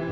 you